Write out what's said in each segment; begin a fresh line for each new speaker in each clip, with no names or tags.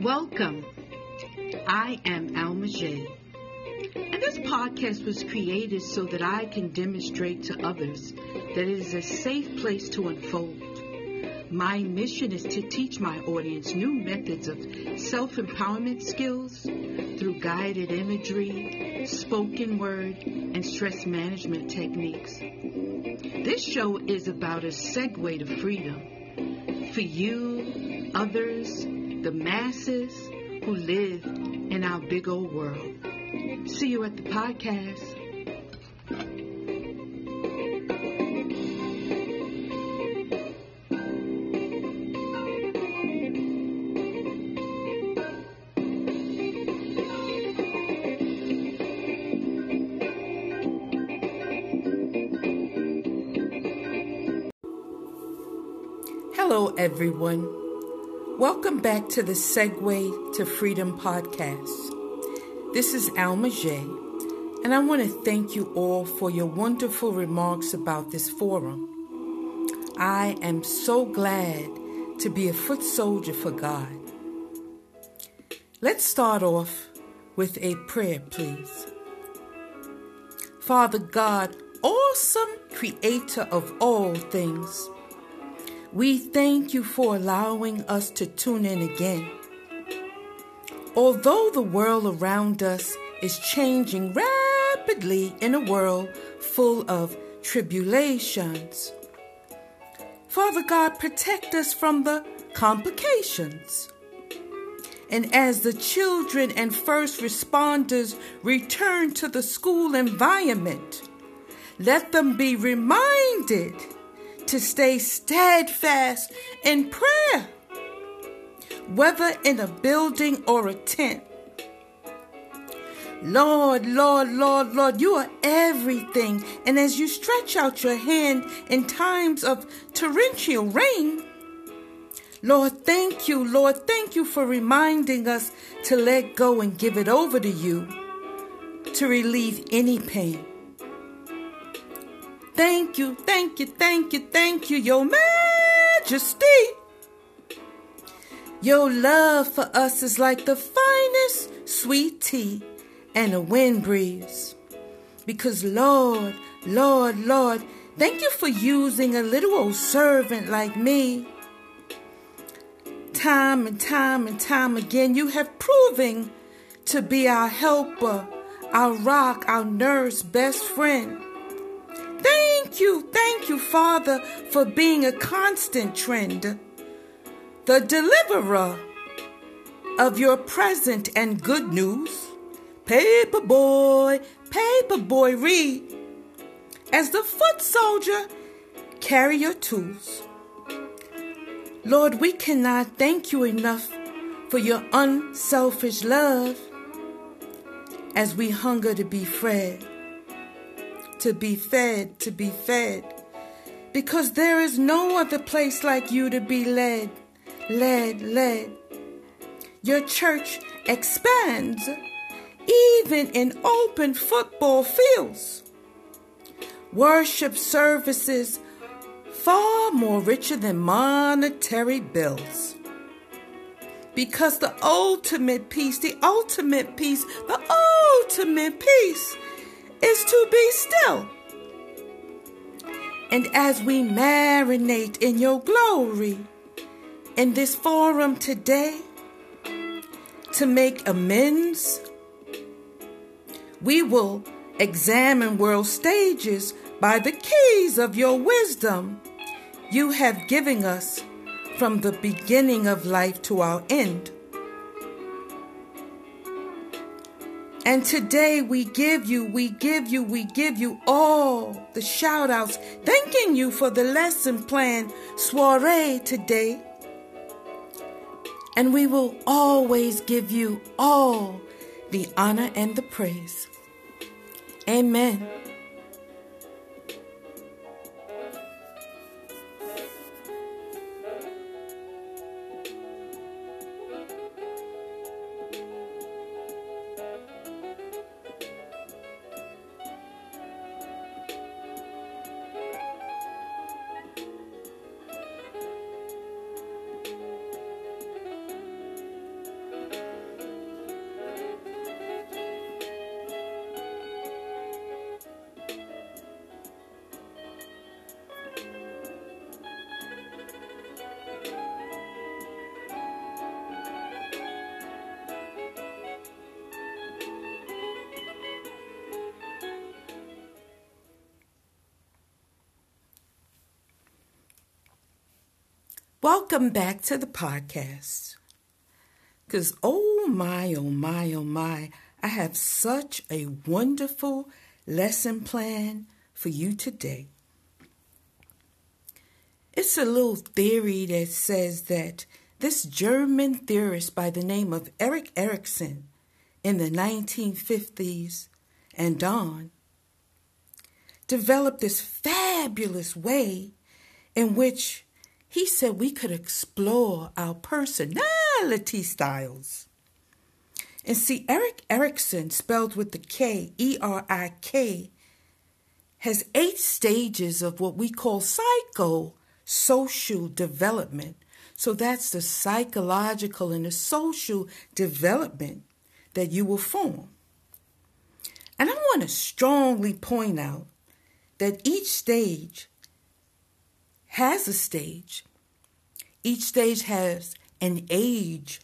Welcome. I am Alma J. And this podcast was created so that I can demonstrate to others that it is a safe place to unfold. My mission is to teach my audience new methods of self empowerment skills through guided imagery, spoken word, and stress management techniques. This show is about a segue to freedom for you, others, the masses who live in our big old world. See you at the podcast. Hello, everyone. Welcome back to the Segway to Freedom podcast. This is Alma J, and I want to thank you all for your wonderful remarks about this forum. I am so glad to be a foot soldier for God. Let's start off with a prayer, please. Father God, awesome creator of all things, we thank you for allowing us to tune in again. Although the world around us is changing rapidly in a world full of tribulations, Father God, protect us from the complications. And as the children and first responders return to the school environment, let them be reminded to stay steadfast in prayer, whether in a building or a tent. Lord, Lord, Lord, Lord, you are everything. And as you stretch out your hand in times of torrential rain, Lord, thank you, Lord, thank you for reminding us to let go and give it over to you to relieve any pain. Thank you, thank you, thank you, thank you, Your Majesty. Your love for us is like the finest sweet tea and a wind breeze. Because, Lord, Lord, Lord, thank you for using a little old servant like me. Time and time and time again, you have proven to be our helper, our rock, our nurse, best friend. Thank you, thank you, Father, for being a constant trend, the deliverer of your present and good news. Paper boy, paper boy, read. As the foot soldier, carry your tools. Lord, we cannot thank you enough for your unselfish love as we hunger to be fed to be fed, to be fed. Because there is no other place like you to be led, led, led. Your church expands even in open football fields. Worship services far more richer than monetary bills. Because the ultimate peace, the ultimate peace, the ultimate peace is to be still. And as we marinate in your glory in this forum today to make amends, we will examine world stages by the keys of your wisdom you have given us from the beginning of life to our end. And today we give you, we give you, we give you all the shout outs, thanking you for the lesson plan soiree today. And we will always give you all the honor and the praise. Amen. Welcome back to the podcast. Because, oh my, oh my, oh my, I have such a wonderful lesson plan for you today. It's a little theory that says that this German theorist by the name of Erik Erikson in the 1950s and on developed this fabulous way in which he said we could explore our personality styles. And see, Erik Erikson, spelled with the K, E R I K, has eight stages of what we call psychosocial development. So that's the psychological and the social development that you will form. And I want to strongly point out that each stage has a stage. Each stage has an age.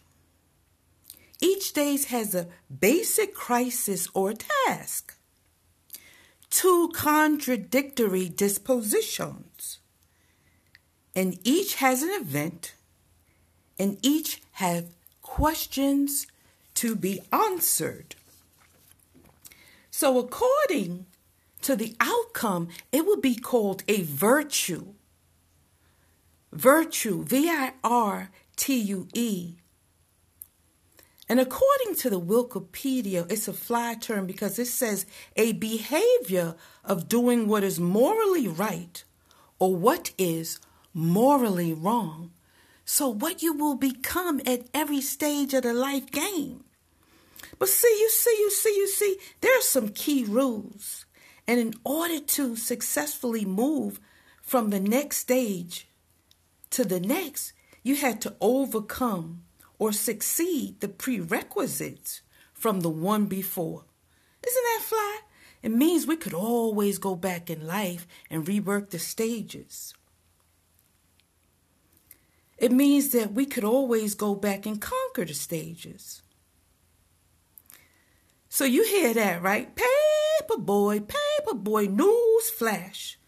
Each stage has a basic crisis or task. Two contradictory dispositions. And each has an event, and each have questions to be answered. So, according to the outcome, it would be called a virtue. Virtue, V I R T U E. And according to the Wikipedia, it's a fly term because it says a behavior of doing what is morally right or what is morally wrong. So, what you will become at every stage of the life game. But see, you see, you see, you see, there are some key rules. And in order to successfully move from the next stage to the next, you had to overcome or succeed the prerequisites from the one before. Isn't that fly? It means we could always go back in life and rework the stages. It means that we could always go back and conquer the stages. So you hear that, right? Paper boy, paper boy, news flash.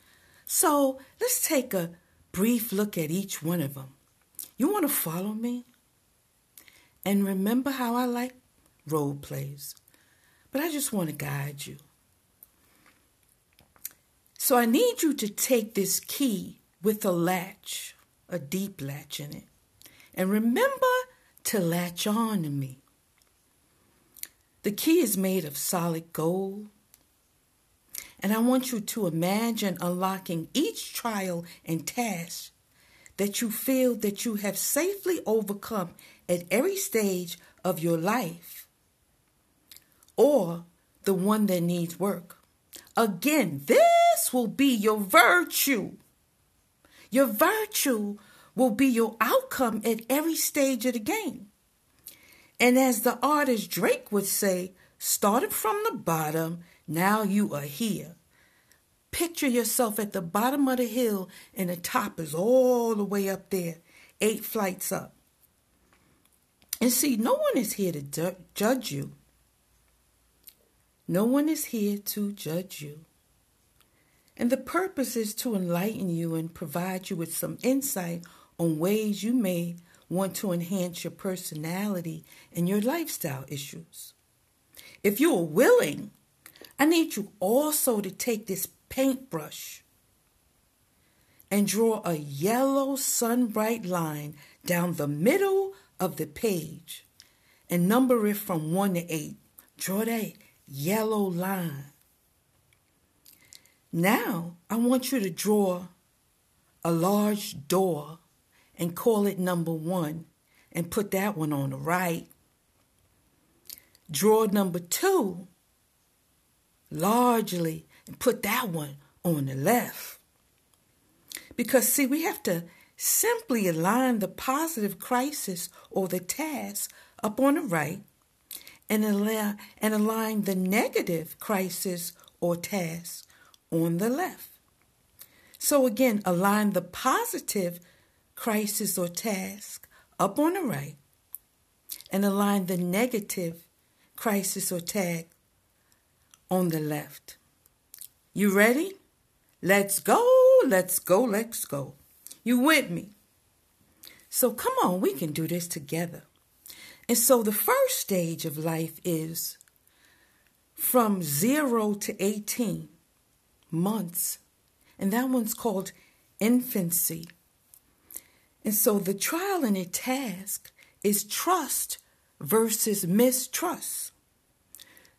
So let's take a brief look at each one of them. You want to follow me? And remember how I like role plays, but I just want to guide you. So I need you to take this key with a latch, a deep latch in it, and remember to latch on to me. The key is made of solid gold. And I want you to imagine unlocking each trial and task that you feel that you have safely overcome at every stage of your life or the one that needs work. Again, this will be your virtue. Your virtue will be your outcome at every stage of the game. And as the artist Drake would say, started from the bottom, now you are here. Picture yourself at the bottom of the hill and the top is all the way up there, eight flights up. And see, no one is here to ju- judge you. No one is here to judge you. And the purpose is to enlighten you and provide you with some insight on ways you may want to enhance your personality and your lifestyle issues. If you are willing, I need you also to take this paintbrush and draw a yellow sunbright line down the middle of the page and number it from 1 to 8. Draw that yellow line. Now, I want you to draw a large door and call it number one and put that one on the right. Draw number two largely and put that one on the left. Because, see, we have to simply align the positive crisis or the task up on the right and, allow, and align the negative crisis or task on the left. So, again, align the positive crisis, or task up on the right and align the negative crisis or tag on the left. You ready? Let's go, let's go, let's go. You with me? So come on, we can do this together. And so the first stage of life is from zero to 18 months. And that one's called infancy. And so the trial and a task is trust versus mistrust.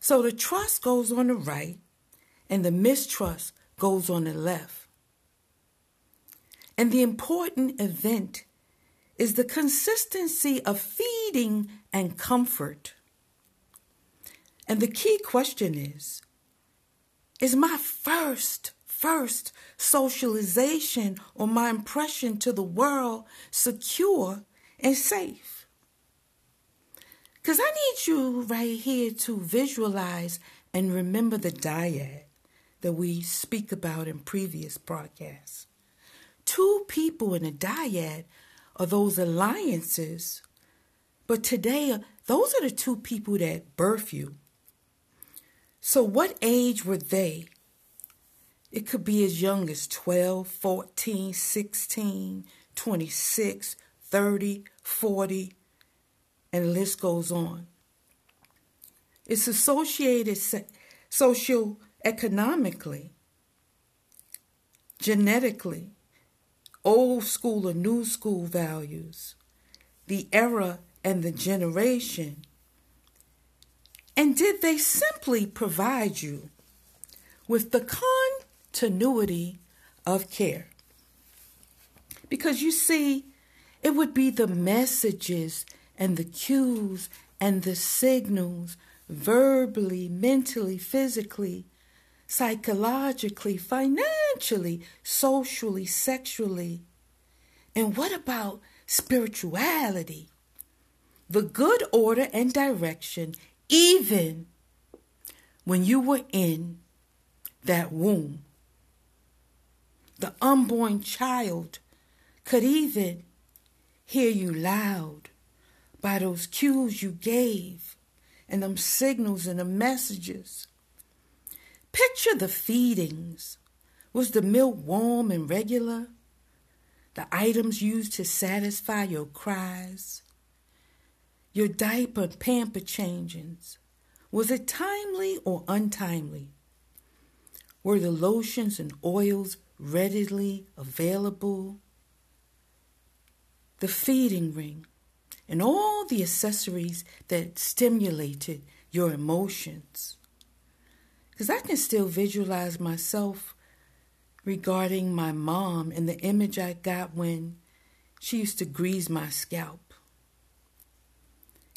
So the trust goes on the right and the mistrust goes on the left. And the important event is the consistency of feeding and comfort. And the key question is Is my first, first socialization or my impression to the world secure and safe? Because I need you right here to visualize and remember the dyad that we speak about in previous broadcasts. Two people in a dyad are those alliances, but today, uh, those are the two people that birth you. So, what age were they? It could be as young as 12, 14, 16, 26, 30, 40, and the list goes on. It's associated socio-economically, genetically, old school or new school values, the era and the generation? And did they simply provide you with the continuity of care? Because you see, it would be the messages and the cues and the signals, verbally, mentally, physically, psychologically, financially, socially, sexually. And what about spirituality? The good order and direction, even when you were in that womb. The unborn child could even hear you loud by those cues you gave and them signals and the messages. Picture the feedings. Was the milk warm and regular? The items used to satisfy your cries? Your diaper pamper changings. Was it timely or untimely? Were the lotions and oils readily available? The feeding ring and all the accessories that stimulated your emotions. Because I can still visualize myself regarding my mom and the image I got when she used to grease my scalp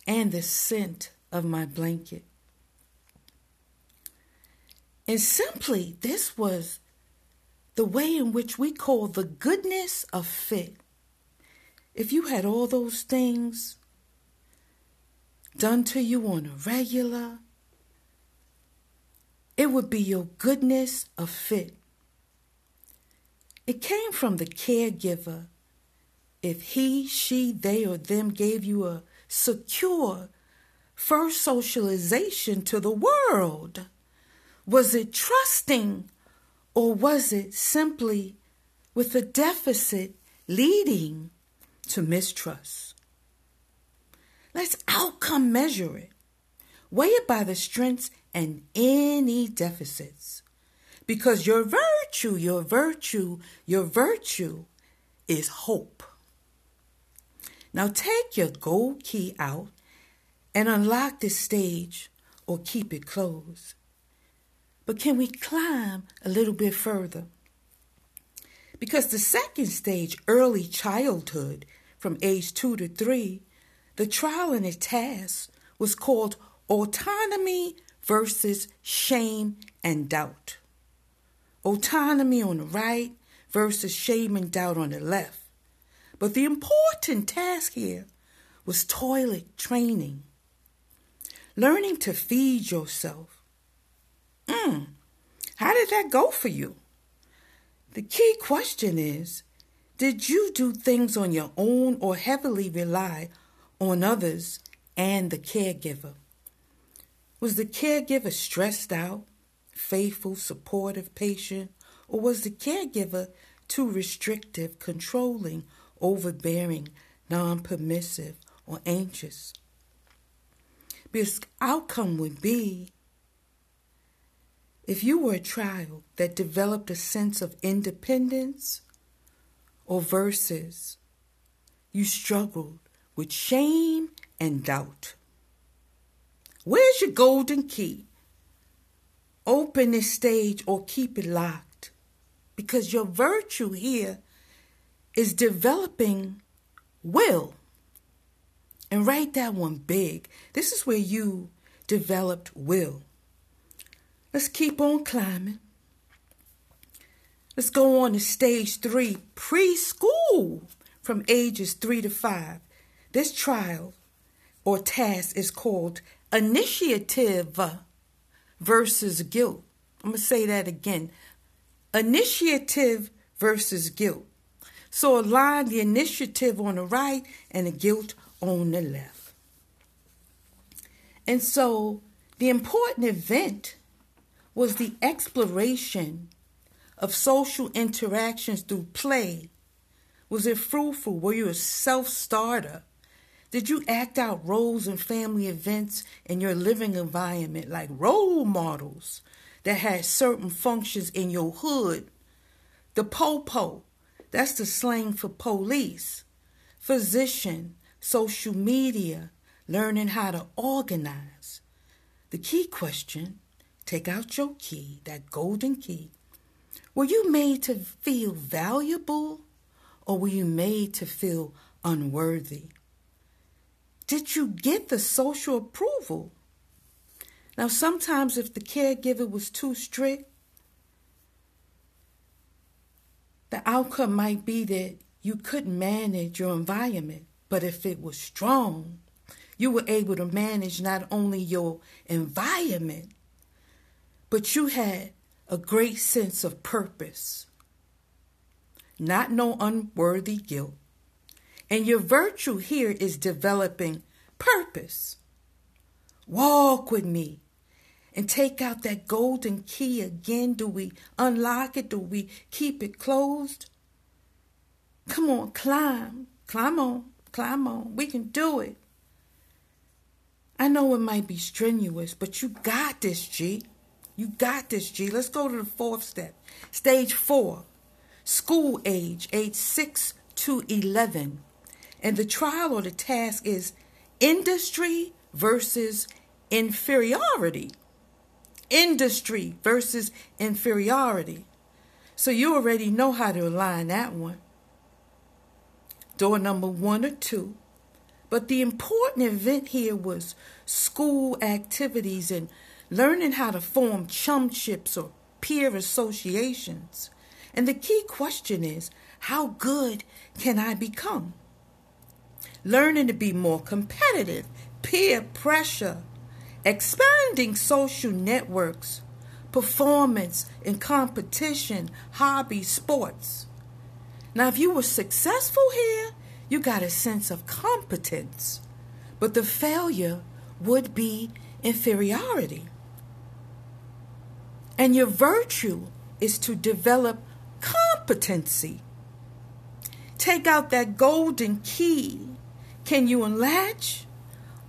and the scent of my blanket. And simply, this was the way in which we call the goodness of fit. If you had all those things done to you on a regular, it would be your goodness of fit. It came from the caregiver. If he, she, they, or them gave you a secure first socialization to the world, was it trusting or was it simply with a deficit leading to mistrust? Let's outcome measure it. Weigh it by the strengths and any deficits. Because your virtue, your virtue, your virtue is hope. Now take your gold key out and unlock this stage or keep it closed. But can we climb a little bit further? Because the second stage, early childhood, from age two to three, the trial and the task was called autonomy versus shame and doubt. Autonomy on the right versus shame and doubt on the left. But the important task here was toilet training. Learning to feed yourself. Mm, how did that go for you? The key question is Did you do things on your own or heavily rely on others and the caregiver? Was the caregiver stressed out, faithful, supportive, patient, or was the caregiver too restrictive, controlling, overbearing, non permissive, or anxious. Because outcome would be if you were a child that developed a sense of independence or versus you struggled with shame and doubt. Where's your golden key? Open this stage or keep it locked because your virtue here is developing will. And write that one big. This is where you developed will. Let's keep on climbing. Let's go on to stage three preschool from ages three to five. This trial or task is called initiative versus guilt. I'm going to say that again initiative versus guilt. So align the initiative on the right and the guilt on the left. And so the important event was the exploration of social interactions through play. Was it fruitful? Were you a self starter? Did you act out roles in family events in your living environment like role models that had certain functions in your hood? The popo, that's the slang for police, physician, social media, learning how to organize. The key question take out your key, that golden key. Were you made to feel valuable or were you made to feel unworthy? Did you get the social approval? Now, sometimes if the caregiver was too strict, the outcome might be that you couldn't manage your environment. But if it was strong, you were able to manage not only your environment, but you had a great sense of purpose, not no unworthy guilt. And your virtue here is developing purpose. Walk with me and take out that golden key again. Do we unlock it? Do we keep it closed? Come on, climb. Climb on. Climb on. We can do it. I know it might be strenuous, but you got this, G. You got this, G. Let's go to the fourth step. Stage four, school age, age 6 to 11. And the trial or the task is industry versus inferiority. Industry versus inferiority. So you already know how to align that one. Door number one or two. But the important event here was school activities and learning how to form chumships or peer associations. And the key question is how good can I become? Learning to be more competitive, peer pressure, expanding social networks, performance and competition, hobby, sports. Now, if you were successful here, you got a sense of competence, but the failure would be inferiority. And your virtue is to develop competency. Take out that golden key. Can you unlatch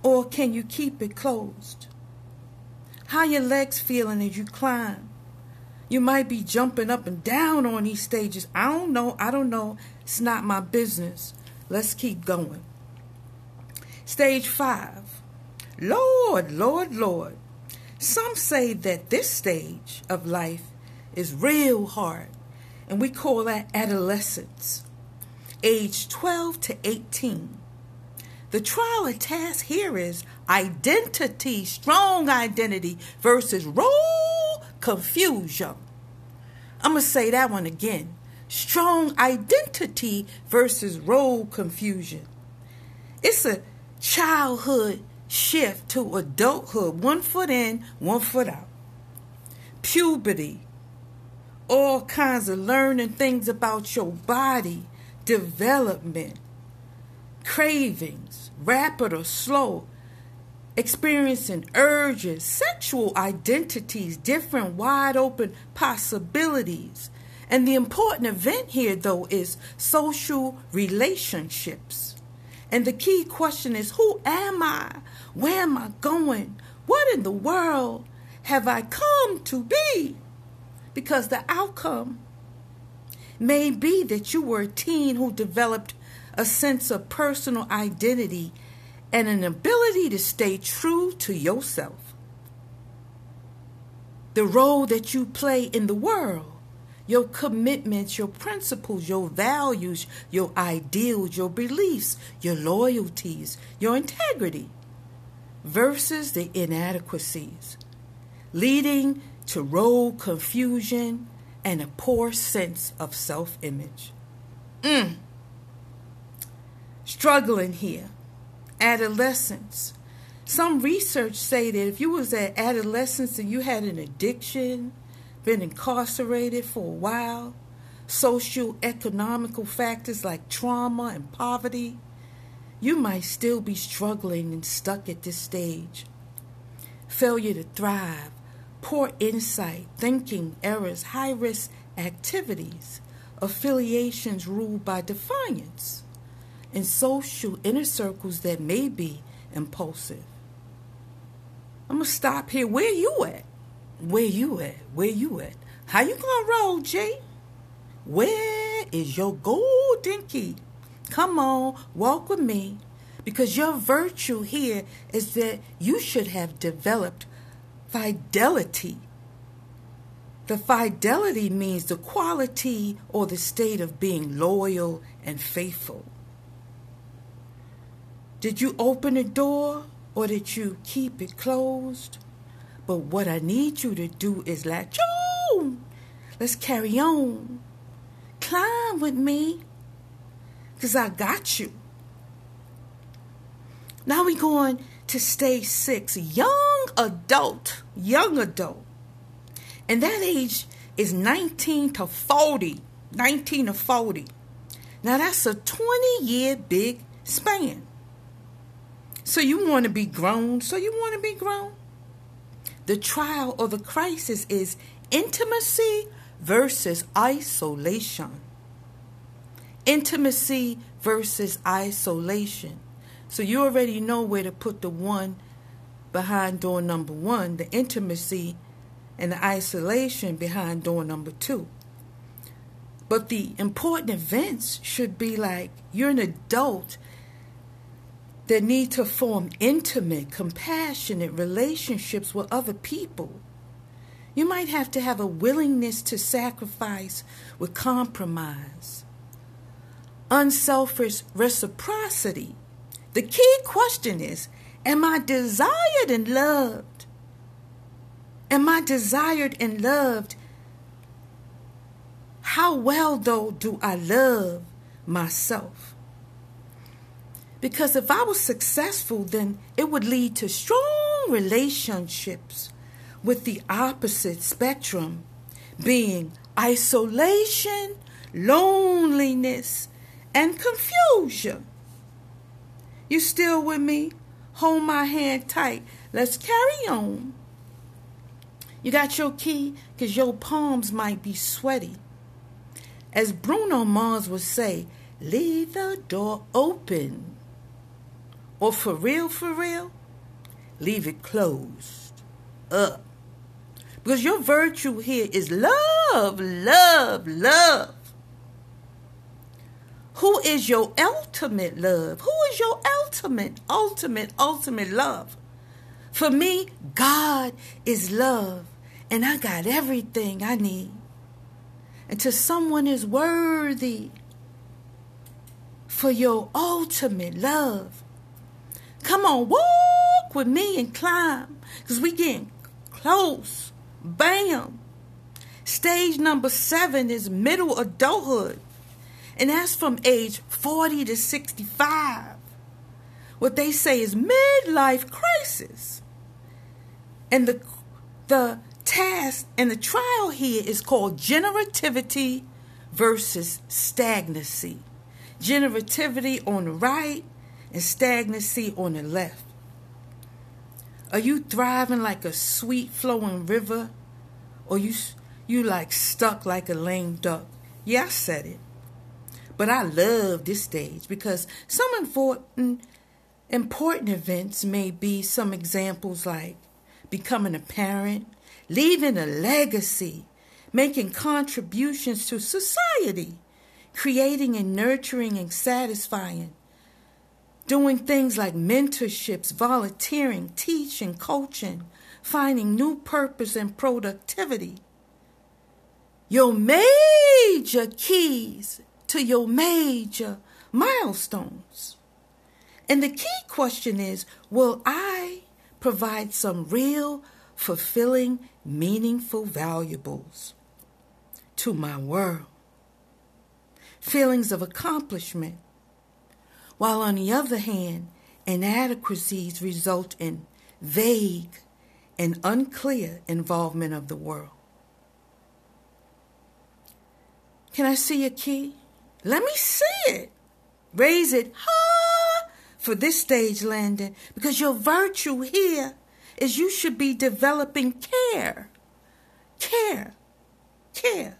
or can you keep it closed? How your legs feeling as you climb? You might be jumping up and down on these stages. I don't know. I don't know. It's not my business. Let's keep going. Stage five. Lord, Lord, Lord. Some say that this stage of life is real hard, and we call that adolescence, age 12 to 18. The trial and task here is identity, strong identity versus role confusion. I'm going to say that one again. Strong identity versus role confusion. It's a childhood shift to adulthood, one foot in, one foot out. Puberty, all kinds of learning things about your body, development, cravings, rapid or slow, experiencing urges, sexual identities, different wide open possibilities. And the important event here, though, is social relationships And the key question is who am I? Where am I going? What in the world have I come to be? Because the outcome may be that you were a teen who developed a sense of personal identity and an ability to stay true to yourself. The role that you play in the world, your commitments, your principles, your values, your ideals, your beliefs, your loyalties, your integrity, versus the inadequacies, leading to role confusion and a poor sense of self image. Mm. Struggling here. Adolescence. Some research say that if you was at adolescence and you had an addiction, been incarcerated for a while, social economical factors like trauma and poverty, you might still be struggling and stuck at this stage. Failure to thrive, poor insight, thinking errors, high risk activities, affiliations ruled by defiance, and social inner circles that may be impulsive. I'm gonna stop here. Where you at? Where you at? Where you at? How you gonna roll, Jay? Where is your golden key? Come on, walk with me. Because your virtue here is that you should have developed fidelity. The fidelity means the quality or the state of being loyal and faithful. Did you open a door or did you keep it closed? But what I need you to do is latch on. Let's carry on. Climb with me. Because I got you. Now we're going to stage six. Young adult. Young adult. And that age is 19 to 40. 19 to 40. Now that's a 20 year big span. So you want to be grown. So you want to be grown. The trial or the crisis is intimacy versus isolation. Intimacy versus isolation. So you already know where to put the one behind door number one, the intimacy and the isolation behind door number two. But the important events should be like you're an adult that need to form intimate, compassionate relationships with other people. You might have to have a willingness to sacrifice with compromise, unselfish reciprocity. The key question is Am I desired and loved? Am I desired and loved? How well, though, do I love myself? Because if I was successful, then it would lead to strong relationships with the opposite spectrum being isolation, loneliness, and confusion. You still with me? Hold my hand tight. Let's carry on. You got your key? Because your palms might be sweaty. As Bruno Mars would say, leave the door open. Or for real, for real, leave it closed up. Because your virtue here is love, love, love. Who is your ultimate love? Who is your ultimate, ultimate, ultimate love? For me, God is love, and I got everything I need. Until someone is worthy for your ultimate love, Come on, walk with me and climb. Because we getting close. Bam. Stage number seven is middle adulthood. And that's from age 40 to 65. What they say is midlife crisis. And the the task and the trial here is called generativity versus stagnancy. Generativity on the right and stagnancy on the left? Are you thriving like a sweet flowing river? Or you you like stuck like a lame duck? Yeah, I said it. But I love this stage because some important important events may be some examples like becoming a parent, leaving a legacy, making contributions to society, creating and nurturing and satisfying, doing things like mentorships, volunteering, teaching, coaching, finding new purpose and productivity. Your major keys to your major milestones. And the key question is Will I provide some real, fulfilling, meaningful valuables to my world? Feelings of accomplishment. While on the other hand, inadequacies result in vague and unclear involvement of the world. Can I see a key? Let me see it. Raise it high for this stage landing because your virtue here is you should be developing care. Care. Care.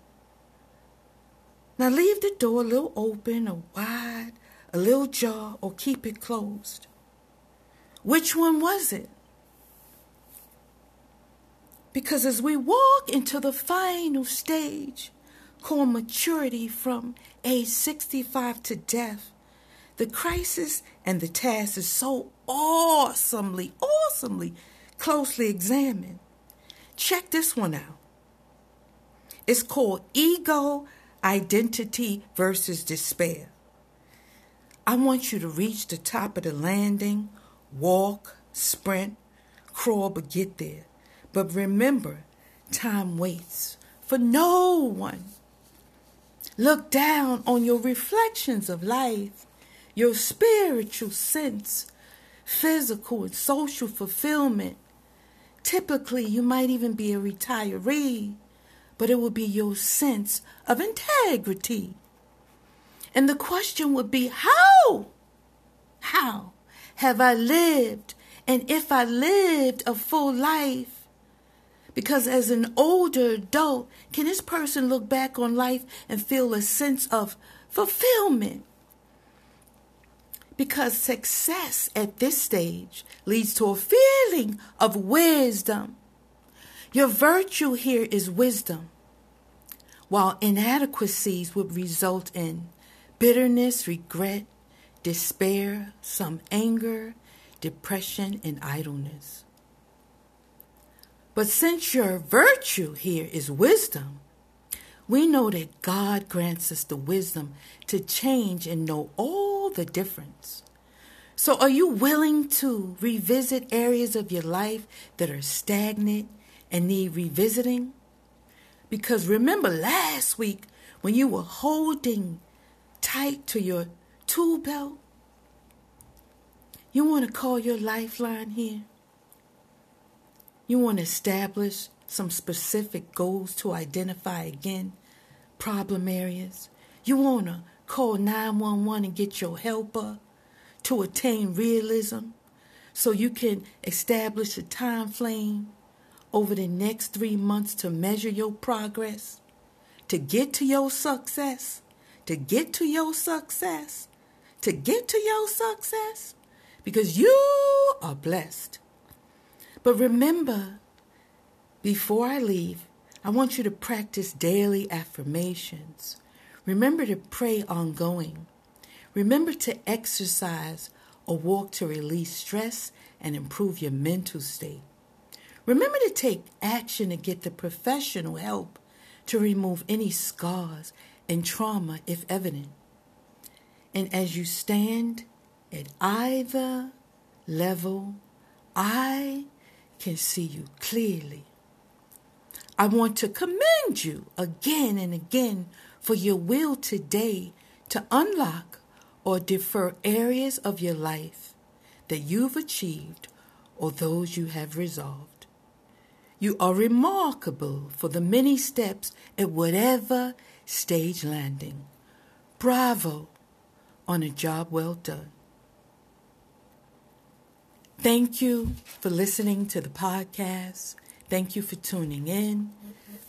Now leave the door a little open or wide, a little jar, or keep it closed. Which one was it? Because as we walk into the final stage called maturity from age 65 to death, the crisis and the task is so awesomely, awesomely closely examined. Check this one out. It's called Ego Identity versus Despair. I want you to reach the top of the landing, walk, sprint, crawl, but get there. But remember, time waits for no one. Look down on your reflections of life, your spiritual sense, physical and social fulfillment. Typically, you might even be a retiree, but it will be your sense of integrity. And the question would be how? How have I lived? And if I lived a full life, because as an older adult, can this person look back on life and feel a sense of fulfillment? Because success at this stage leads to a feeling of wisdom. Your virtue here is wisdom, while inadequacies would result in bitterness, regret, despair, some anger, depression, and idleness. But since your virtue here is wisdom, we know that God grants us the wisdom to change and know all the difference. So, are you willing to revisit areas of your life that are stagnant and need revisiting? Because remember last week when you were holding tight to your tool belt? You want to call your lifeline here? You want to establish some specific goals to identify again problem areas. You want to call 911 and get your helper to attain realism so you can establish a time frame over the next three months to measure your progress, to get to your success, to get to your success, to get to your success, because you are blessed. But remember, before I leave, I want you to practice daily affirmations. Remember to pray ongoing. Remember to exercise or walk to release stress and improve your mental state. Remember to take action to get the professional help to remove any scars and trauma if evident. And as you stand at either level, I can see you clearly. I want to commend you again and again for your will today to unlock or defer areas of your life that you've achieved or those you have resolved. You are remarkable for the many steps at whatever stage landing. Bravo on a job well done. Thank you for listening to the podcast. Thank you for tuning in.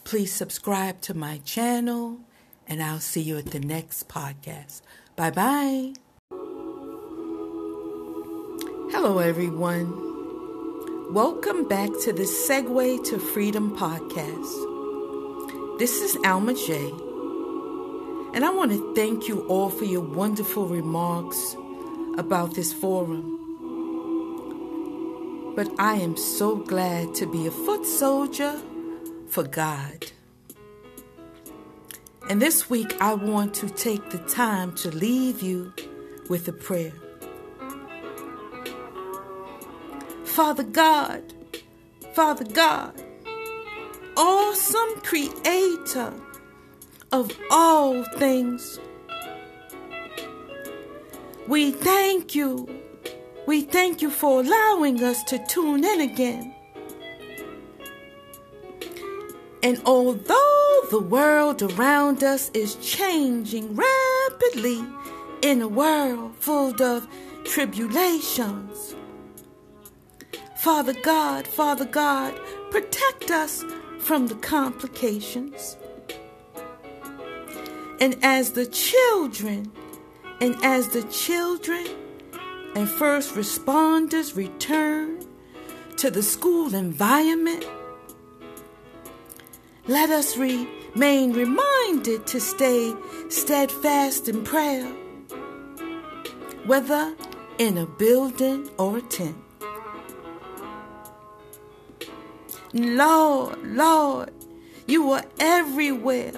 Please subscribe to my channel And I'll see you at the next podcast. Bye bye. Hello, everyone. Welcome back to the Segue to Freedom podcast. This is Alma J. And I want to thank you all for your wonderful remarks about this forum. But I am so glad to be a foot soldier for God. And this week, I want to take the time to leave you with a prayer. Father God, Father God, awesome creator of all things, we thank you. We thank you for allowing us to tune in again. And although the world around us is changing rapidly in a world full of tribulations, Father God, Father God, protect us from the complications. And as the children, and as the children and first responders return to the school environment, let us remain reminded to stay steadfast in prayer, whether in a building or a tent. Lord, Lord, you are everywhere.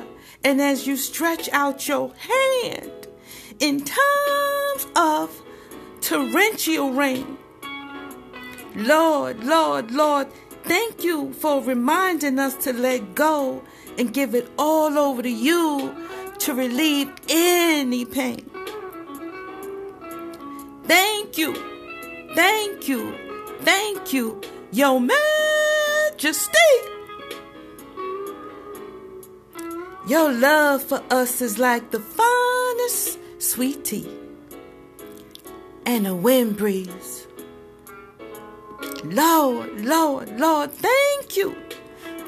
And as you stretch out your hand in times of torrential rain, Lord, Lord, Lord, thank you for reminding us to let go and give it all over to you to relieve any pain. Thank you, thank you, thank you, yo man majesty. Your love for us is like the finest sweet tea and a wind breeze. Lord, Lord, Lord, thank you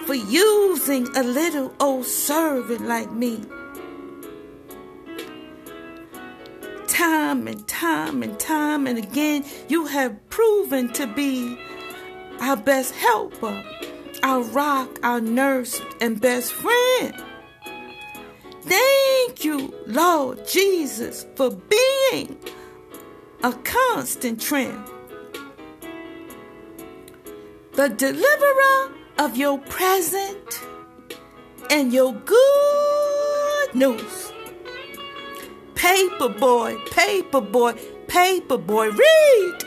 for using a little old servant like me. Time and time and time and again, you have proven to be our best helper, our rock, our nurse, and best friend. Thank you, Lord Jesus, for being a constant trend. The deliverer of your present and your good news. Paper boy, paper boy, paper boy, read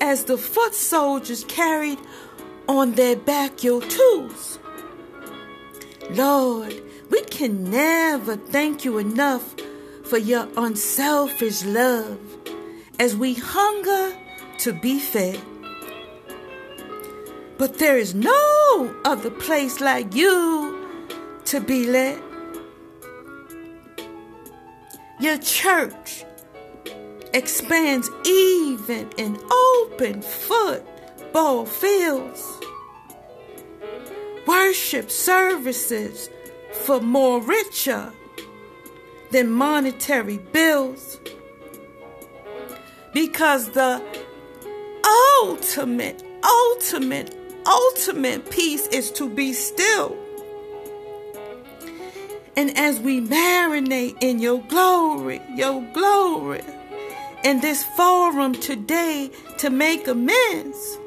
as the foot soldiers carried on their back your tools. Lord, we can never thank you enough for your unselfish love as we hunger to be fed. But there is no other place like you to be led. Your church expands even in open football fields. Worship services for more richer than monetary bills. Because the ultimate, ultimate, ultimate peace is to be still. And as we marinate in your glory, your glory, in this forum today to make amends.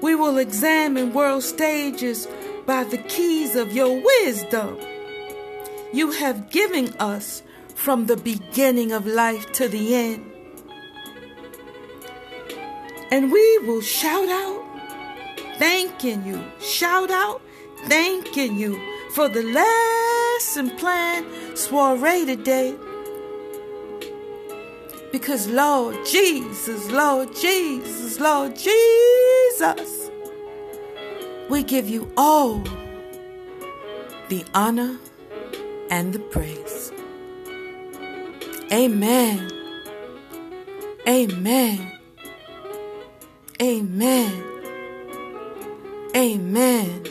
We will examine world stages by the keys of your wisdom you have given us from the beginning of life to the end. And we will shout out, thanking you, shout out, thanking you for the lesson plan soiree today because Lord Jesus, Lord Jesus, Lord Jesus, we give you all the honor and the praise. Amen. Amen. Amen. Amen.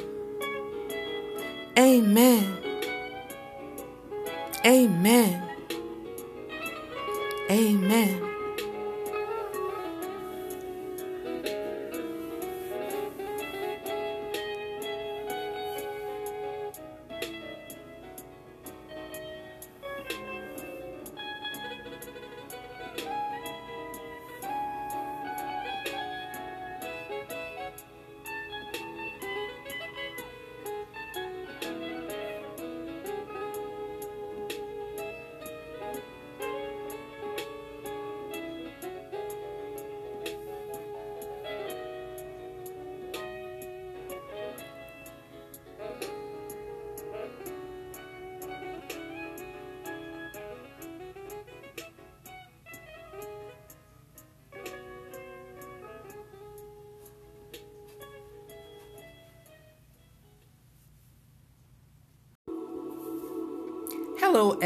Amen. Amen. Amen.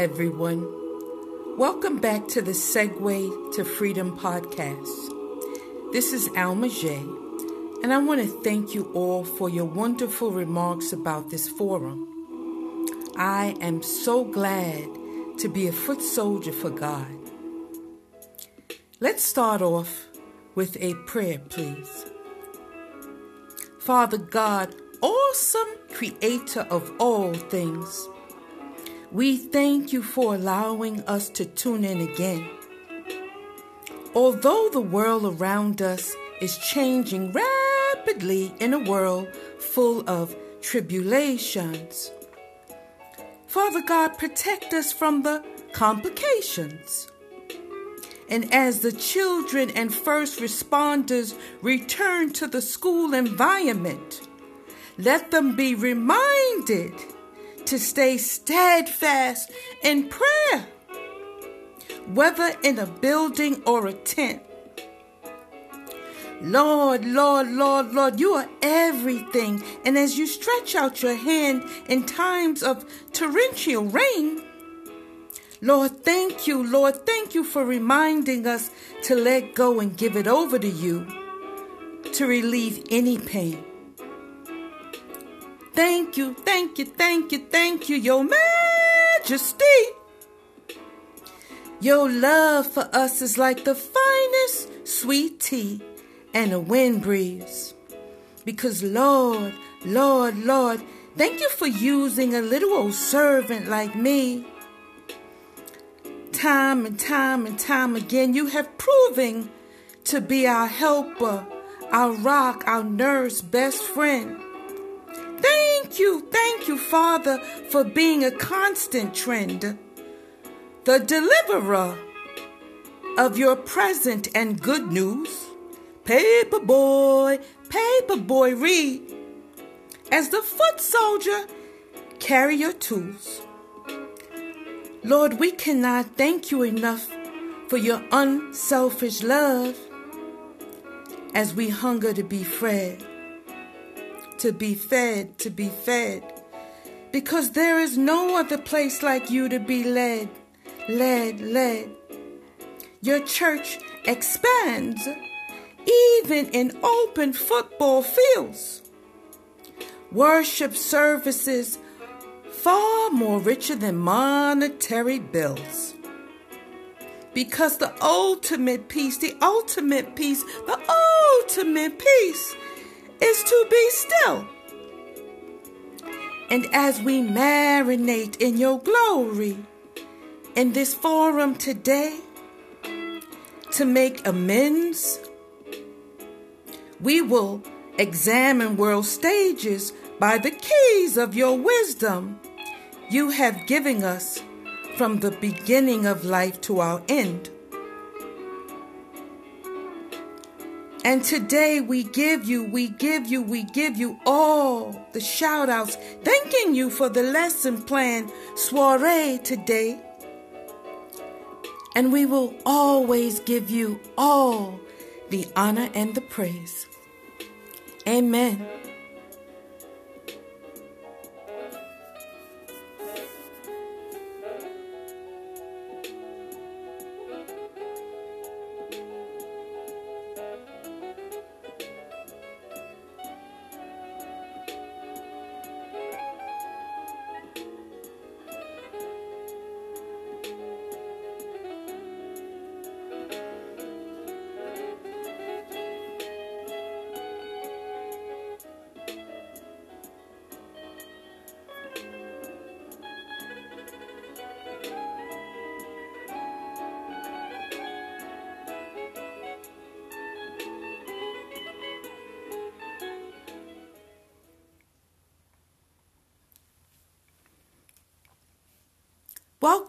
Everyone. Welcome back to the Segue to Freedom podcast. This is Alma J, and I want to thank you all for your wonderful remarks about this forum. I am so glad to be a foot soldier for God. Let's start off with a prayer, please. Father God, awesome creator of all things. We thank you for allowing us to tune in again. Although the world around us is changing rapidly in a world full of tribulations, Father God, protect us from the complications. And as the children and first responders return to the school environment, let them be reminded to stay steadfast in prayer, whether in a building or a tent. Lord, Lord, Lord, Lord, you are everything. And as you stretch out your hand in times of torrential rain, Lord, thank you, Lord, thank you for reminding us to let go and give it over to you to relieve any pain. Thank you, thank you, thank you, thank you, Your Majesty. Your love for us is like the finest sweet tea and a wind breeze. Because, Lord, Lord, Lord, thank you for using a little old servant like me. Time and time and time again, you have proven to be our helper, our rock, our nurse, best friend. Thank you, thank you, Father, for being a constant trend, the deliverer of your present and good news. Paper boy, paper boy, read. As the foot soldier, carry your tools. Lord, we cannot thank you enough for your unselfish love as we hunger to be fed to be fed, to be fed. Because there is no other place like you to be led, led, led. Your church expands even in open football fields. Worship services far more richer than monetary bills. Because the ultimate peace, the ultimate peace, the ultimate peace is to be still. And as we marinate in your glory in this forum today to make amends, we will examine world stages by the keys of your wisdom you have given us from the beginning of life to our end. And today we give you, we give you, we give you all the shout outs, thanking you for the lesson plan soiree today. And we will always give you all the honor and the praise. Amen.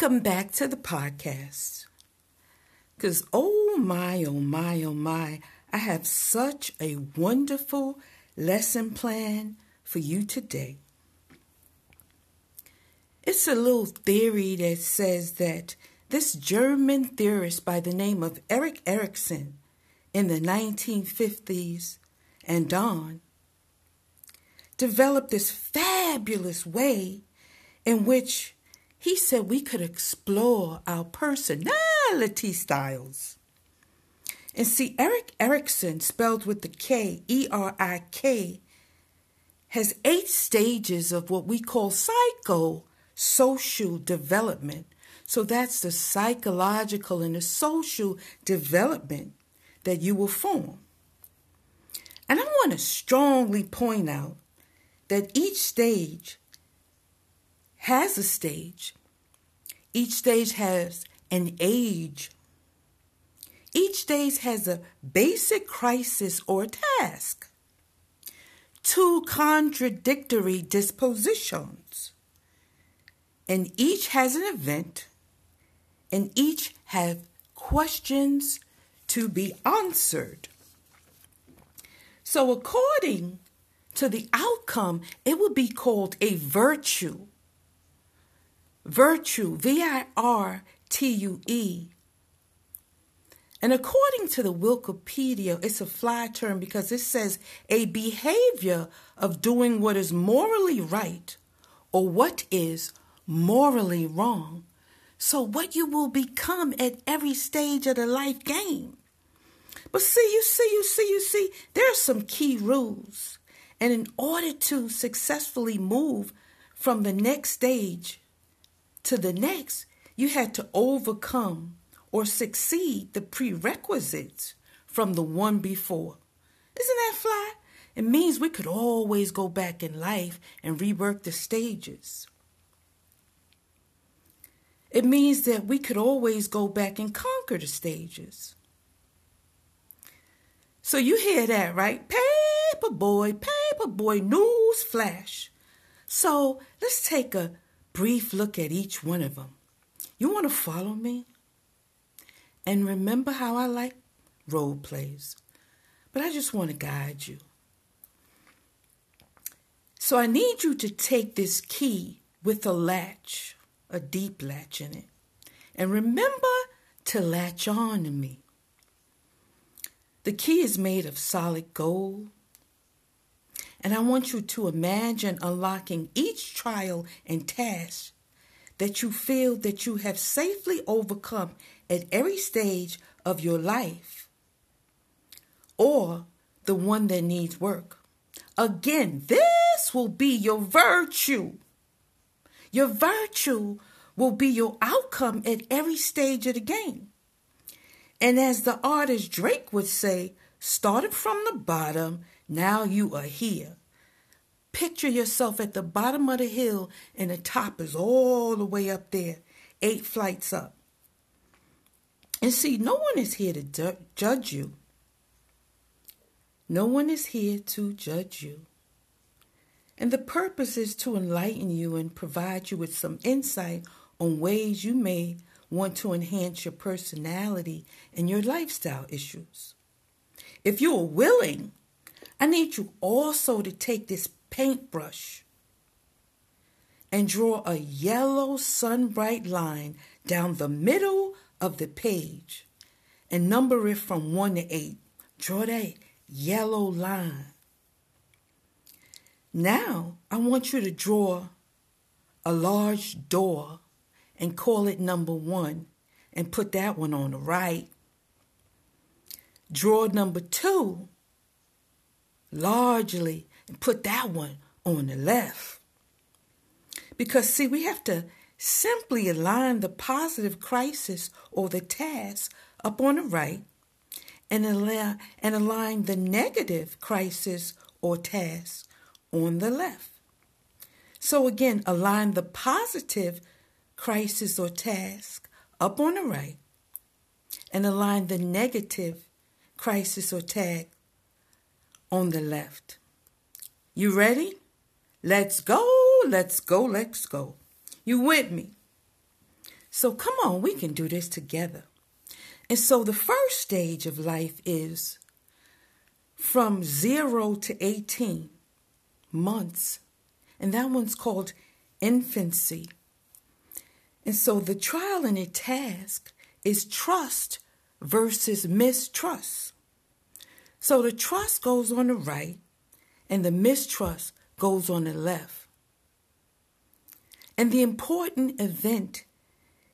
Welcome back to the podcast. Because, oh my, oh my, oh my, I have such a wonderful lesson plan for you today. It's a little theory that says that this German theorist by the name of Erik Erikson in the 1950s and on developed this fabulous way in which he said we could explore our personality styles. And see, Erik Erikson, spelled with the K, E R I K, has eight stages of what we call psychosocial development. So that's the psychological and the social development that you will form. And I want to strongly point out that each stage has a stage. Each stage has an age. Each stage has a basic crisis or task. Two contradictory dispositions. And each has an event, and each have questions to be answered. So, according to the outcome, it would be called a virtue Virtue, V I R T U E. And according to the Wikipedia, it's a fly term because it says a behavior of doing what is morally right or what is morally wrong. So, what you will become at every stage of the life game. But see, you see, you see, you see, there are some key rules. And in order to successfully move from the next stage to the next, you had to overcome or succeed the prerequisites from the one before. Isn't that fly? It means we could always go back in life and rework the stages. It means that we could always go back and conquer the stages. So you hear that, right? Paper boy, paper boy, news flash. So let's take a brief look at each one of them. You want to follow me? And remember how I like role plays, but I just want to guide you. So I need you to take this key with a latch, a deep latch in it, and remember to latch on to me. The key is made of solid gold, and I want you to imagine unlocking each trial and task that you feel that you have safely overcome at every stage of your life or the one that needs work. Again, this will be your virtue. Your virtue will be your outcome at every stage of the game. And as the artist Drake would say, started from the bottom now you are here. Picture yourself at the bottom of the hill and the top is all the way up there, eight flights up. And see, no one is here to ju- judge you. No one is here to judge you. And the purpose is to enlighten you and provide you with some insight on ways you may want to enhance your personality and your lifestyle issues. If you are willing I need you also to take this paintbrush and draw a yellow sunbright line down the middle of the page and number it from 1 to 8. Draw that yellow line. Now, I want you to draw a large door and call it number 1 and put that one on the right. Draw number 2 largely and put that one on the left. Because, see, we have to simply align the positive crisis or the task up on the right and, allow, and align the negative crisis or task on the left. So, again, align the positive crisis or task up on the right and align the negative crisis or task on the left. You ready? Let's go, let's go, let's go. You with me? So come on, we can do this together. And so the first stage of life is from zero to 18 months. And that one's called infancy. And so the trial and the task is trust versus mistrust. So the trust goes on the right and the mistrust goes on the left. And the important event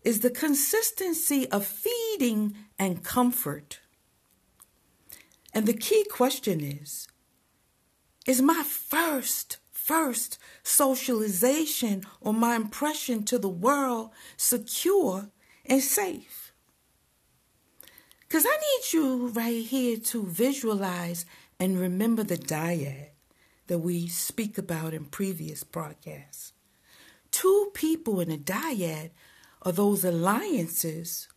is the consistency of feeding and comfort. And the key question is Is my first, first socialization or my impression to the world secure and safe? Because I need you right here to visualize and remember the dyad that we speak about in previous broadcasts. Two people in a dyad are those alliances,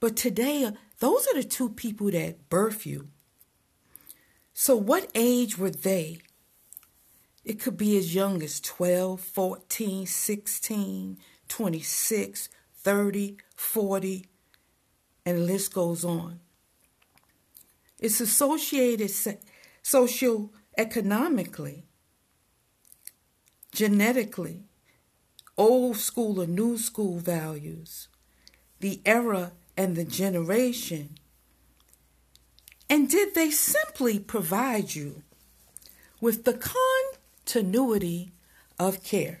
but today, uh, those are the two people that birth you. So, what age were they? It could be as young as 12, 14, 16, 26, 30, 40, and the list goes on. It's associated social economically, genetically, old school or new school values, the era and the generation, and did they simply provide you with the continuity of care?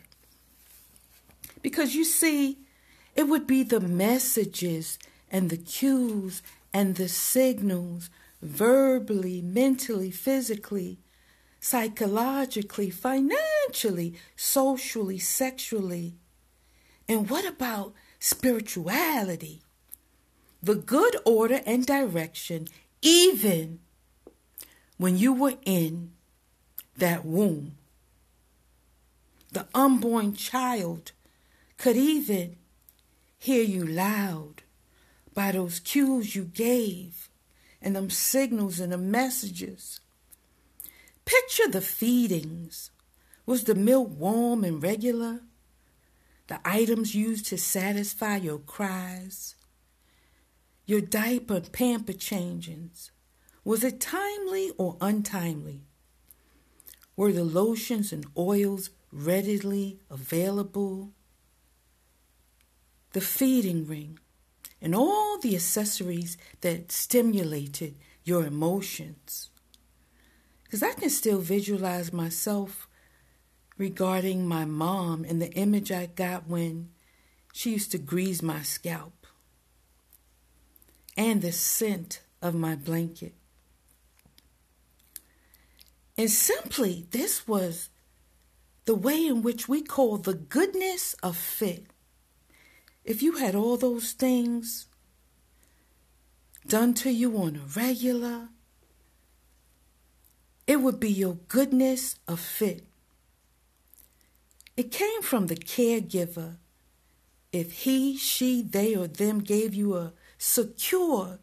Because you see, it would be the messages and the cues and the signals, verbally, mentally, physically, psychologically, financially, socially, sexually. And what about spirituality? The good order and direction even when you were in that womb. The unborn child could even hear you loud by those cues you gave and them signals and the messages. Picture the feedings. Was the milk warm and regular? The items used to satisfy your cries? Your diaper pamper changings, was it timely or untimely? Were the lotions and oils readily available? The feeding ring and all the accessories that stimulated your emotions. Because I can still visualize myself regarding my mom and the image I got when she used to grease my scalp and the scent of my blanket. And simply, this was the way in which we call the goodness of fit. If you had all those things done to you on a regular, it would be your goodness of fit. It came from the caregiver. If he, she, they, or them gave you a secure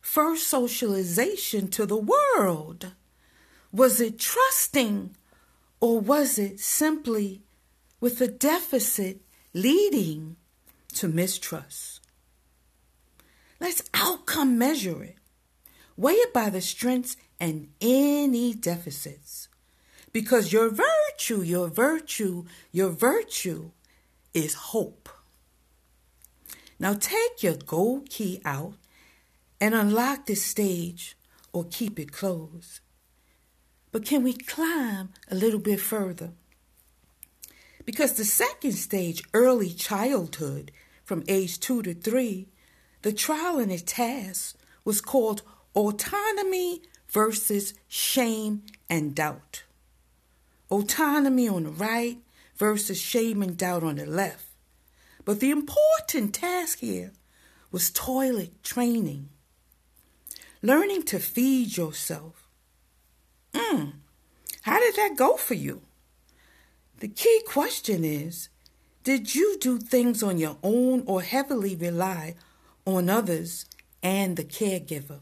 first socialization to the world? Was it trusting or was it simply with a deficit leading to mistrust? Let's outcome measure it. Weigh it by the strengths and any deficits. Because your virtue, your virtue, your virtue is hope. Now take your gold key out and unlock this stage or keep it closed. But can we climb a little bit further? Because the second stage, early childhood, from age two to three, the trial and the task was called autonomy versus shame and doubt. Autonomy on the right versus shame and doubt on the left. But the important task here was toilet training. Learning to feed yourself. Mm, how did that go for you? The key question is Did you do things on your own or heavily rely on others and the caregiver?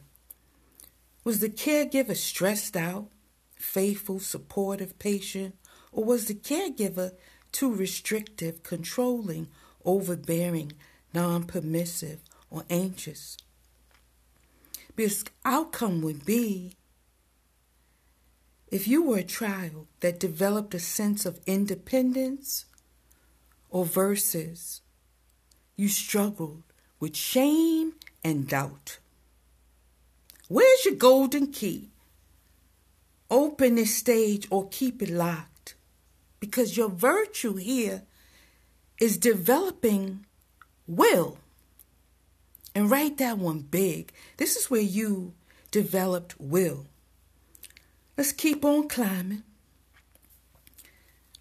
Was the caregiver stressed out, faithful, supportive, patient, or was the caregiver too restrictive, controlling, overbearing, non permissive, or anxious. Because outcome would be if you were a child that developed a sense of independence or versus you struggled with shame and doubt. Where's your golden key? Open this stage or keep it locked because your virtue here is developing will. And write that one big. This is where you developed will. Let's keep on climbing.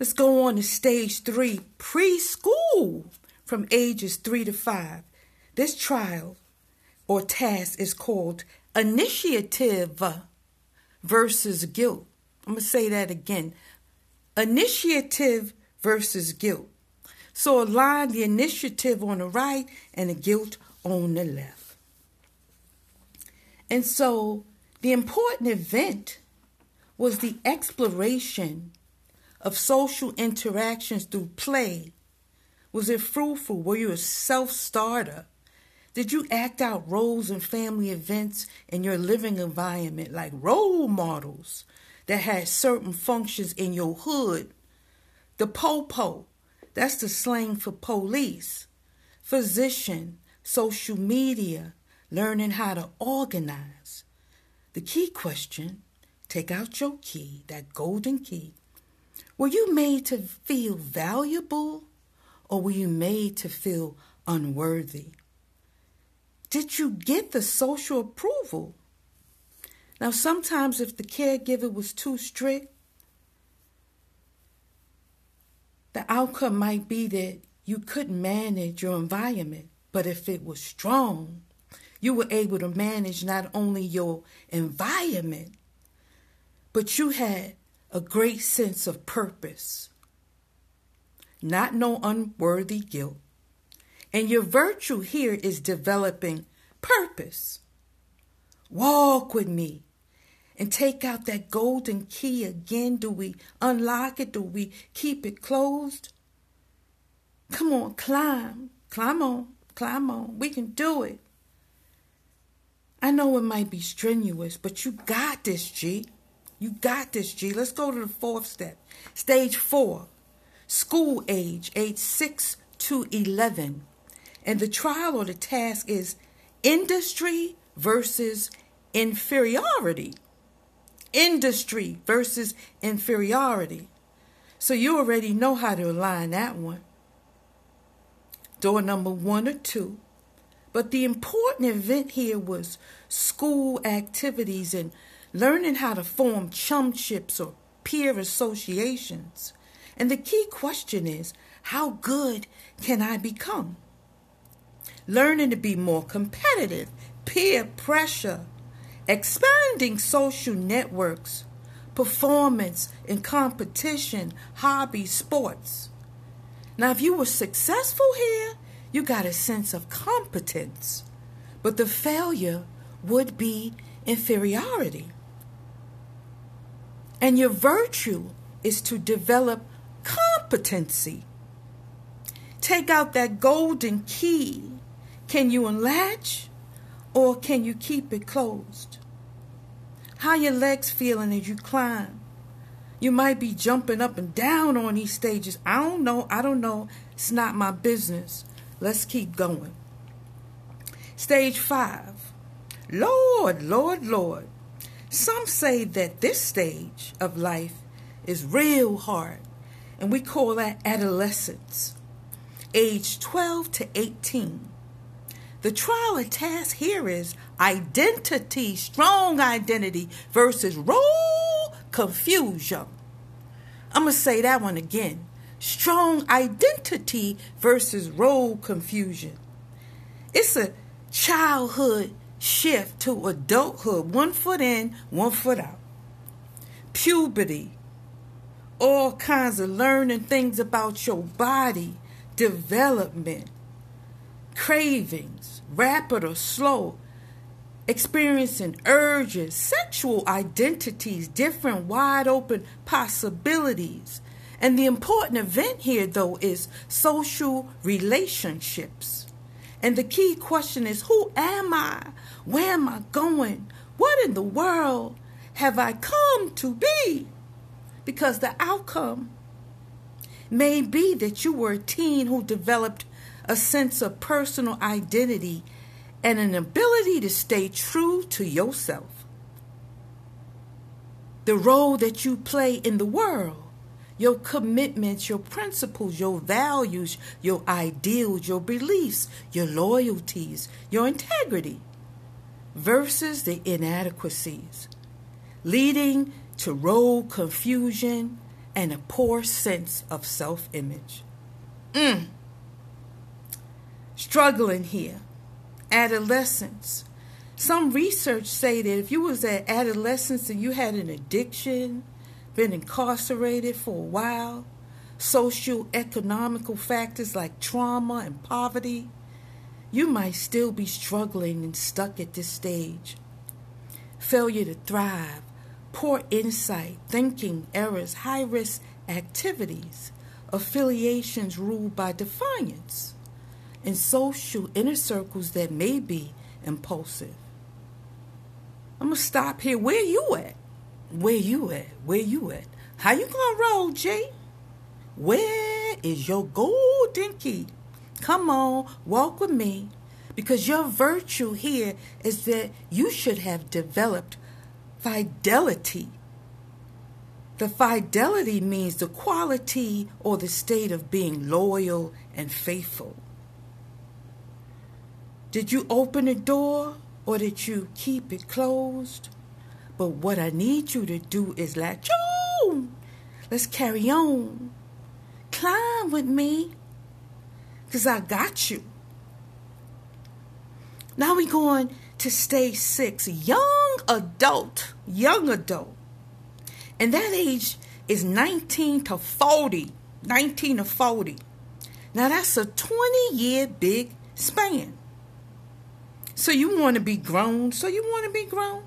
Let's go on to stage three preschool from ages three to five. This trial or task is called initiative versus guilt. I'm going to say that again initiative versus guilt. So align the initiative on the right and the guilt on the left. And so the important event was the exploration of social interactions through play. Was it fruitful? Were you a self starter? Did you act out roles in family events in your living environment like role models that had certain functions in your hood? The popo, that's the slang for police, physician, social media, learning how to organize. The key question take out your key, that golden key. Were you made to feel valuable or were you made to feel unworthy? Did you get the social approval? Now, sometimes if the caregiver was too strict, the outcome might be that you couldn't manage your environment. But if it was strong, you were able to manage not only your environment, but you had a great sense of purpose, not no unworthy guilt. And your virtue here is developing purpose. Walk with me and take out that golden key again. Do we unlock it? Do we keep it closed? Come on, climb, climb on. Climb on. We can do it. I know it might be strenuous, but you got this, G. You got this, G. Let's go to the fourth step. Stage four, school age, age 6 to 11. And the trial or the task is industry versus inferiority. Industry versus inferiority. So you already know how to align that one door number one or two. But the important event here was school activities and learning how to form chumships or peer associations. And the key question is how good can I become? Learning to be more competitive, peer pressure, expanding social networks, performance and competition, hobby, sports. Now, if you were successful here, you got a sense of competence, but the failure would be inferiority. And your virtue is to develop competency. Take out that golden key. Can you unlatch or can you keep it closed? How your legs feeling as you climb? You might be jumping up and down on these stages. I don't know. I don't know. It's not my business. Let's keep going. Stage five. Lord, Lord, Lord. Some say that this stage of life is real hard, and we call that adolescence. Age 12 to 18. The trial and task here is identity, strong identity versus role confusion. I'm going to say that one again. Strong identity versus role confusion. It's a childhood shift to adulthood, one foot in, one foot out. Puberty, all kinds of learning things about your body, development, cravings, rapid or slow, experiencing urges, sexual identities, different wide open possibilities. And the important event here, though, is social relationships. And the key question is who am I? Where am I going? What in the world have I come to be? Because the outcome may be that you were a teen who developed a sense of personal identity and an ability to stay true to yourself. The role that you play in the world, your commitments, your principles, your values, your ideals, your beliefs, your loyalties, your integrity, versus the inadequacies, leading to role confusion and a poor sense of self image. Mm. Struggling here adolescence. Some research say that if you was at adolescence and you had an addiction, been incarcerated for a while, social economical factors like trauma and poverty, you might still be struggling and stuck at this stage. Failure to thrive, poor insight, thinking errors, high risk activities, affiliations ruled by defiance and social inner circles that may be impulsive. I'm gonna stop here. Where you at? Where you at? Where you at? How you gonna roll, Jay? Where is your golden key? Come on, walk with me. Because your virtue here is that you should have developed fidelity. The fidelity means the quality or the state of being loyal and faithful. Did you open the door or did you keep it closed? But what I need you to do is latch on. Let's carry on. Climb with me. Because I got you. Now we're going to stage six. Young adult. Young adult. And that age is 19 to 40. 19 to 40. Now that's a 20 year big span. So you want to be grown. So you want to be grown.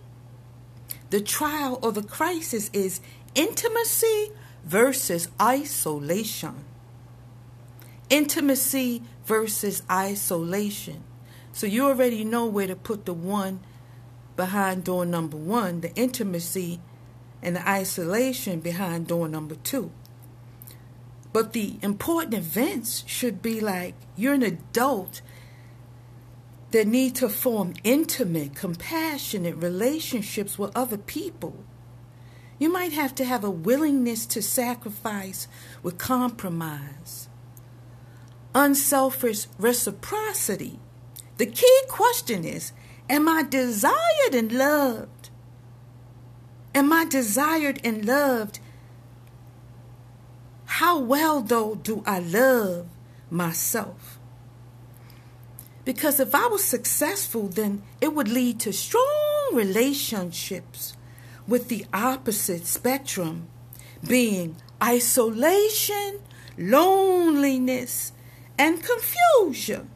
The trial or the crisis is intimacy versus isolation. Intimacy versus isolation. So you already know where to put the one behind door number one, the intimacy and the isolation behind door number two. But the important events should be like you're an adult that need to form intimate, compassionate relationships with other people. You might have to have a willingness to sacrifice with compromise. Unselfish reciprocity. The key question is Am I desired and loved? Am I desired and loved? How well, though, do I love myself? Because if I was successful, then it would lead to strong relationships with the opposite spectrum being isolation, loneliness, and confusion.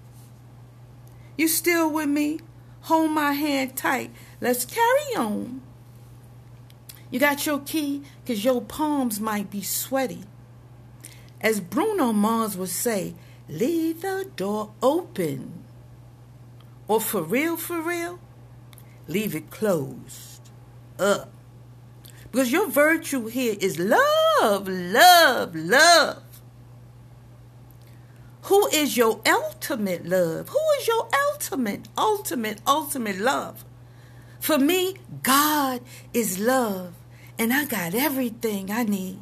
You still with me? Hold my hand tight. Let's carry on. You got your key? Because your palms might be sweaty. As Bruno Mars would say, leave the door open or for real, for real, leave it closed up. Because your virtue here is love, love, love. Who is your ultimate love? Who is your ultimate, ultimate, ultimate love? For me, God is love, and I got everything I need.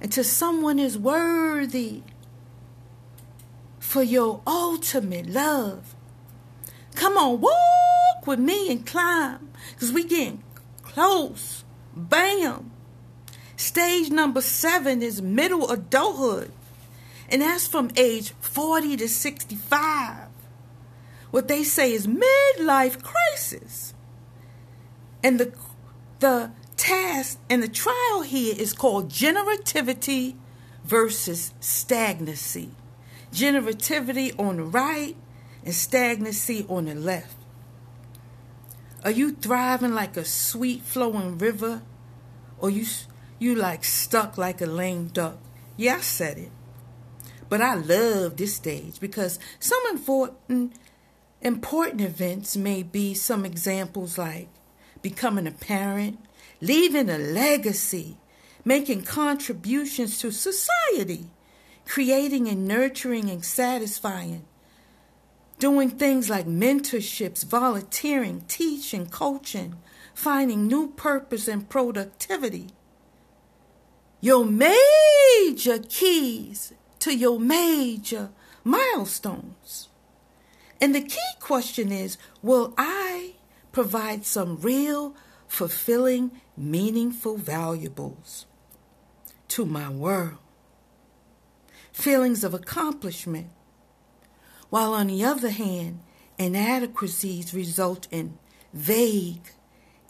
Until someone is worthy for your ultimate love, Come on, walk with me and climb. Because we getting close. Bam. Stage number seven is middle adulthood. And that's from age 40 to 65. What they say is midlife crisis. And the the task and the trial here is called generativity versus stagnancy. Generativity on the right and stagnancy on the left? Are you thriving like a sweet flowing river? Or you you like stuck like a lame duck? Yeah, I said it. But I love this stage because some important important events may be some examples like becoming a parent, leaving a legacy, making contributions to society, creating and nurturing and satisfying, doing things like mentorships, volunteering, teaching, coaching, finding new purpose and productivity. Your major keys to your major milestones. And the key question is Will I provide some real, fulfilling, meaningful valuables to my world? Feelings of accomplishment. While on the other hand, inadequacies result in vague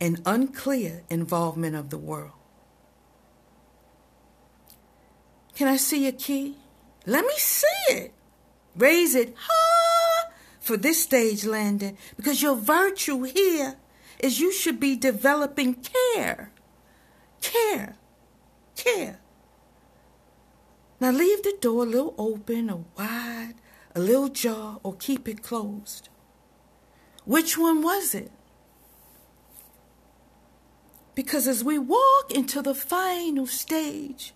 and unclear involvement of the world. Can I see a key? Let me see it. Raise it high for this stage landing because your virtue here is you should be developing care. Care. Care. Now leave the door a little open or wide, a little jar, or keep it closed. Which one was it? Because as we walk into the final stage,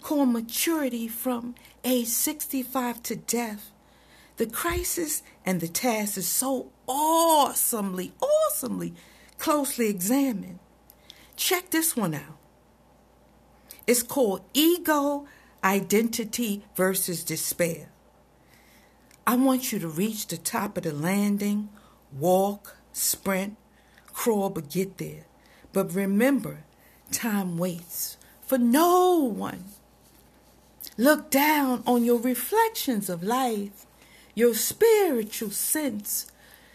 called maturity from age 65 to death, the crisis and the task is so awesomely, awesomely closely examined. Check this one out. It's called Ego Identity versus Despair. I want you to reach the top of the landing, walk, sprint, crawl, but get there. But remember, time waits for no one. Look down on your reflections of life, your spiritual sense,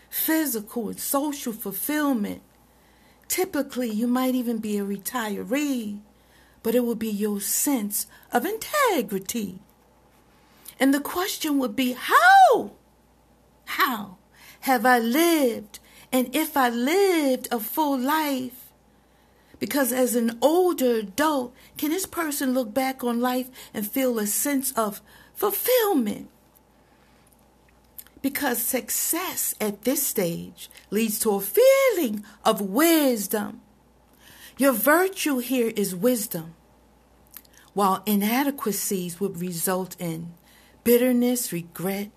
physical and social fulfillment. Typically, you might even be a retiree, but it will be your sense of integrity. And the question would be how? How have I lived? And if I lived a full life, because as an older adult, can this person look back on life and feel a sense of fulfillment? Because success at this stage leads to a feeling of wisdom. Your virtue here is wisdom, while inadequacies would result in bitterness, regret,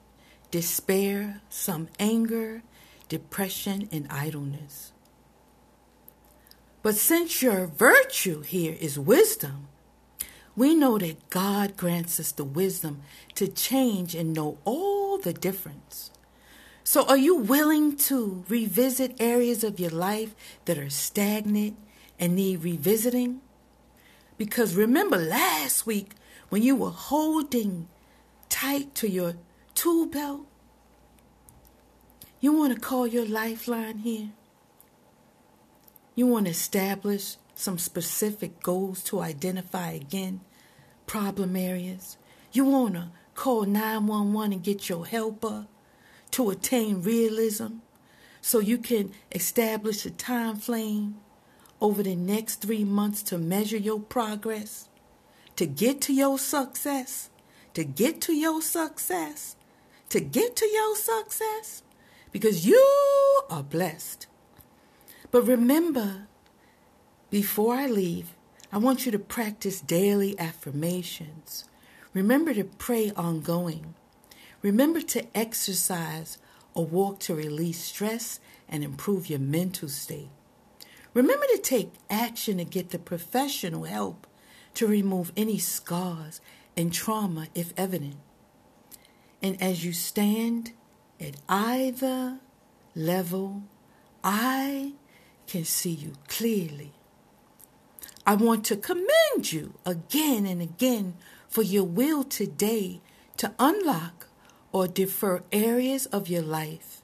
despair, some anger, depression, and idleness. But since your virtue here is wisdom, we know that God grants us the wisdom to change and know all the difference. So, are you willing to revisit areas of your life that are stagnant and need revisiting? Because remember last week when you were holding tight to your tool belt? You want to call your lifeline here? You want to establish some specific goals to identify again problem areas. You want to call 911 and get your helper to attain realism so you can establish a time frame over the next three months to measure your progress, to get to your success, to get to your success, to get to your success, because you are blessed. But remember, before I leave, I want you to practice daily affirmations. Remember to pray ongoing. Remember to exercise or walk to release stress and improve your mental state. Remember to take action to get the professional help to remove any scars and trauma if evident. And as you stand at either level, I can see you clearly. I want to commend you again and again for your will today to unlock or defer areas of your life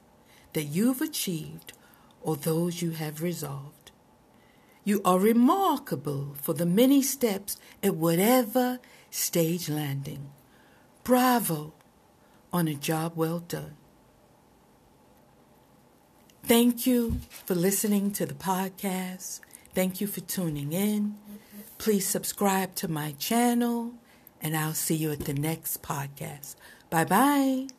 that you've achieved or those you have resolved. You are remarkable for the many steps at whatever stage landing. Bravo on a job well done. Thank you for listening to the podcast. Thank you for tuning in. Please subscribe to my channel and I'll see you at the next podcast. Bye bye.